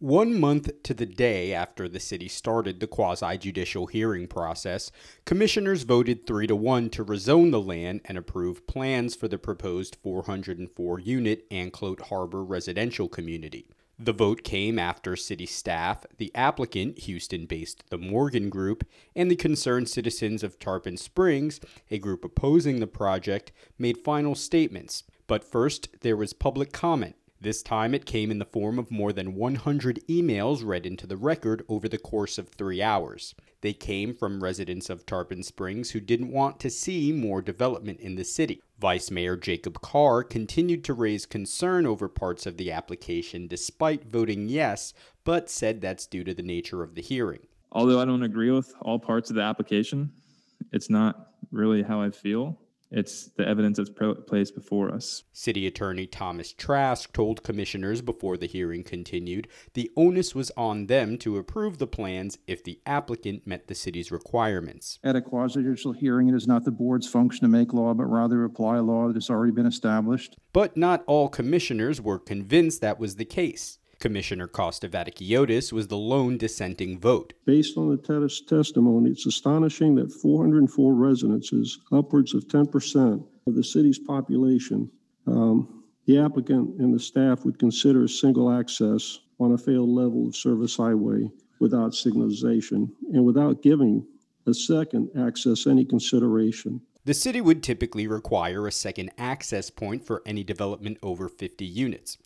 One month to the day after the city started the quasi judicial hearing process, commissioners voted 3 to 1 to rezone the land and approve plans for the proposed 404 unit Anclote Harbor residential community. The vote came after city staff, the applicant, Houston based The Morgan Group, and the concerned citizens of Tarpon Springs, a group opposing the project, made final statements. But first, there was public comment this time it came in the form of more than 100 emails read into the record over the course of three hours. They came from residents of Tarpon Springs who didn't want to see more development in the city. Vice Mayor Jacob Karr continued to raise concern over parts of the application despite voting yes, but said that's due to the nature of the hearing. Although I don't agree with all parts of the application, it's not really how I feel. It's the evidence that's placed before us. City Attorney Thomas Trask told commissioners before the hearing continued the onus was on them to approve the plans if the applicant met the city's requirements. At a quasi-judicial hearing, it is not the board's function to make law, but rather apply law that has already been established. But not all commissioners were convinced that was the case. Commissioner Costa was the lone dissenting vote. Based on the test testimony, it's astonishing that 404 residences, upwards of 10% of the city's population, um, the applicant and the staff would consider a single access on a failed level of service highway without signalization and without giving a second access any consideration. The city would typically require a second access point for any development over 50 units.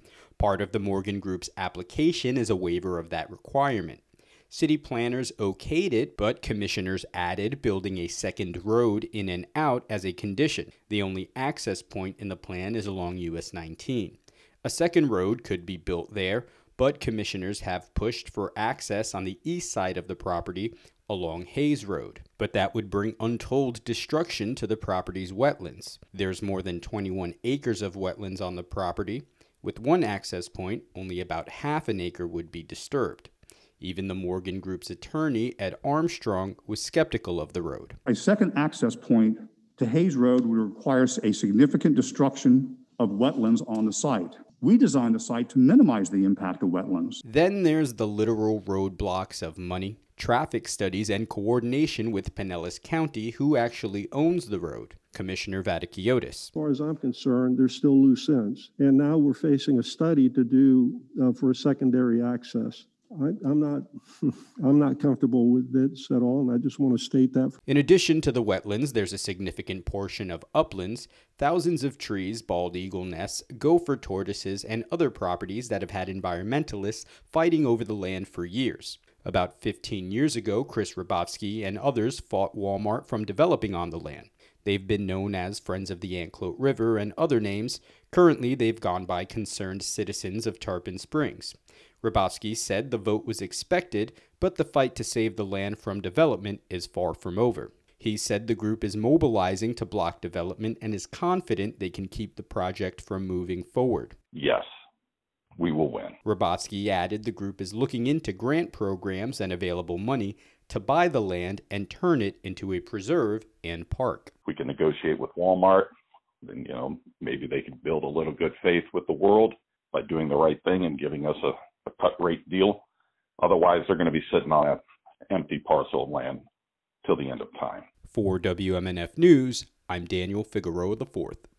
Part of the Morgan Group's application is a waiver of that requirement. City planners okayed it, but commissioners added building a second road in and out as a condition. The only access point in the plan is along US 19. A second road could be built there, but commissioners have pushed for access on the east side of the property along Hayes Road. But that would bring untold destruction to the property's wetlands. There's more than 21 acres of wetlands on the property. With one access point, only about half an acre would be disturbed. Even the Morgan Group's attorney, Ed Armstrong, was skeptical of the road. A second access point to Hayes Road would require a significant destruction of wetlands on the site. We designed the site to minimize the impact of wetlands. Then there's the literal roadblocks of money, traffic studies, and coordination with Pinellas County, who actually owns the road. Commissioner Vatikiotis. As far as I'm concerned, there's still loose ends. And now we're facing a study to do uh, for a secondary access. I, am not, I'm not comfortable with this at all, and I just want to state that. In addition to the wetlands, there's a significant portion of uplands, thousands of trees, bald eagle nests, gopher tortoises, and other properties that have had environmentalists fighting over the land for years. About 15 years ago, Chris Rabovsky and others fought Walmart from developing on the land. They've been known as Friends of the Anclote River and other names. Currently, they've gone by Concerned Citizens of Tarpon Springs. Rabowski said the vote was expected, but the fight to save the land from development is far from over. He said the group is mobilizing to block development and is confident they can keep the project from moving forward. Yes, we will win. Rabotsky added the group is looking into grant programs and available money to buy the land and turn it into a preserve and park. We can negotiate with Walmart, then you know maybe they can build a little good faith with the world by doing the right thing and giving us a, a cut rate deal. Otherwise, they're going to be sitting on an empty parcel of land till the end of time. For WMNF News, I'm Daniel Figueroa IV.